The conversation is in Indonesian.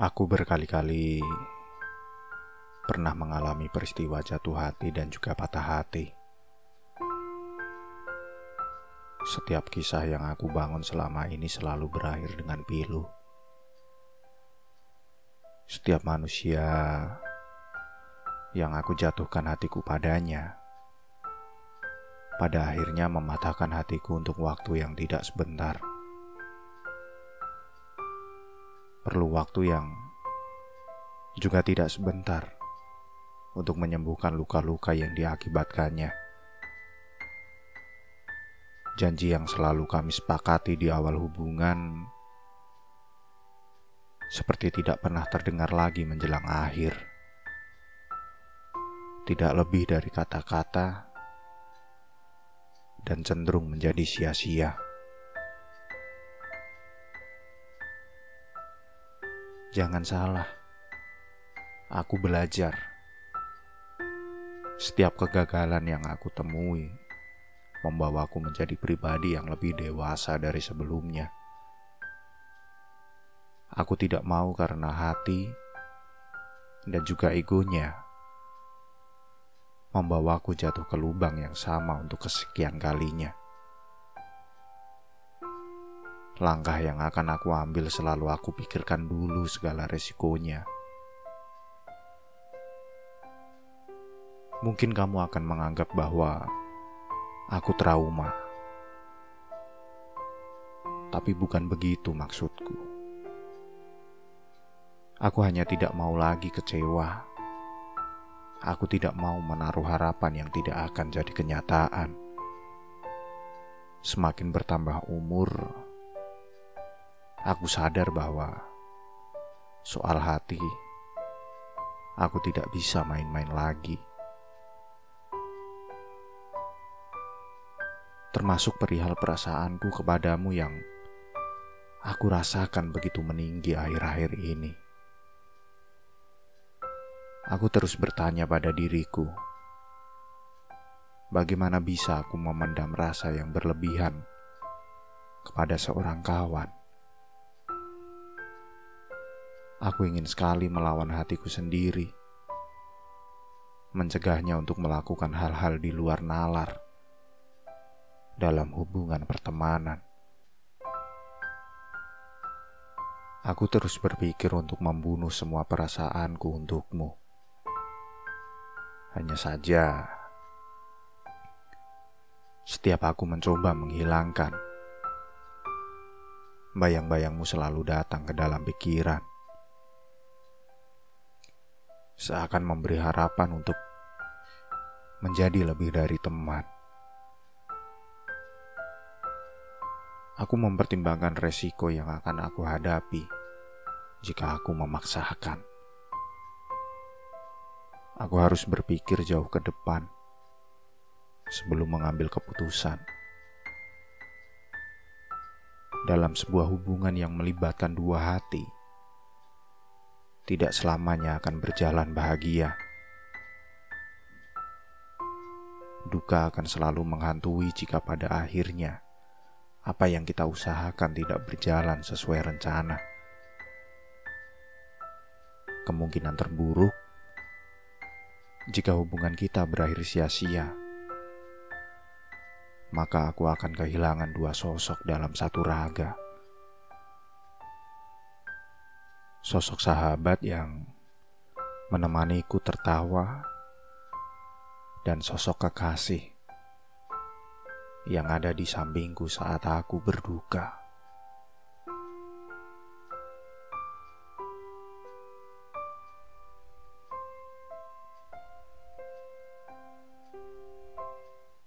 Aku berkali-kali pernah mengalami peristiwa jatuh hati dan juga patah hati. Setiap kisah yang aku bangun selama ini selalu berakhir dengan pilu. Setiap manusia yang aku jatuhkan hatiku padanya, pada akhirnya mematahkan hatiku untuk waktu yang tidak sebentar. Perlu waktu yang juga tidak sebentar untuk menyembuhkan luka-luka yang diakibatkannya. Janji yang selalu kami sepakati di awal hubungan seperti tidak pernah terdengar lagi menjelang akhir. Tidak lebih dari kata-kata dan cenderung menjadi sia-sia. Jangan salah, aku belajar. Setiap kegagalan yang aku temui membawaku menjadi pribadi yang lebih dewasa dari sebelumnya. Aku tidak mau karena hati dan juga egonya membawaku jatuh ke lubang yang sama untuk kesekian kalinya. Langkah yang akan aku ambil selalu aku pikirkan dulu segala resikonya. Mungkin kamu akan menganggap bahwa aku trauma. Tapi bukan begitu maksudku. Aku hanya tidak mau lagi kecewa. Aku tidak mau menaruh harapan yang tidak akan jadi kenyataan. Semakin bertambah umur, aku sadar bahwa soal hati, aku tidak bisa main-main lagi. Termasuk perihal perasaanku kepadamu yang aku rasakan begitu meninggi akhir-akhir ini. Aku terus bertanya pada diriku, bagaimana bisa aku memendam rasa yang berlebihan kepada seorang kawan? Aku ingin sekali melawan hatiku sendiri, mencegahnya untuk melakukan hal-hal di luar nalar dalam hubungan pertemanan. Aku terus berpikir untuk membunuh semua perasaanku untukmu. Hanya saja, setiap aku mencoba menghilangkan, bayang-bayangmu selalu datang ke dalam pikiran seakan memberi harapan untuk menjadi lebih dari teman. Aku mempertimbangkan resiko yang akan aku hadapi jika aku memaksakan. Aku harus berpikir jauh ke depan sebelum mengambil keputusan. Dalam sebuah hubungan yang melibatkan dua hati, tidak selamanya akan berjalan bahagia. Duka akan selalu menghantui jika pada akhirnya apa yang kita usahakan tidak berjalan sesuai rencana. Kemungkinan terburuk jika hubungan kita berakhir sia-sia, maka aku akan kehilangan dua sosok dalam satu raga. Sosok sahabat yang menemaniku tertawa, dan sosok kekasih yang ada di sampingku saat aku berduka.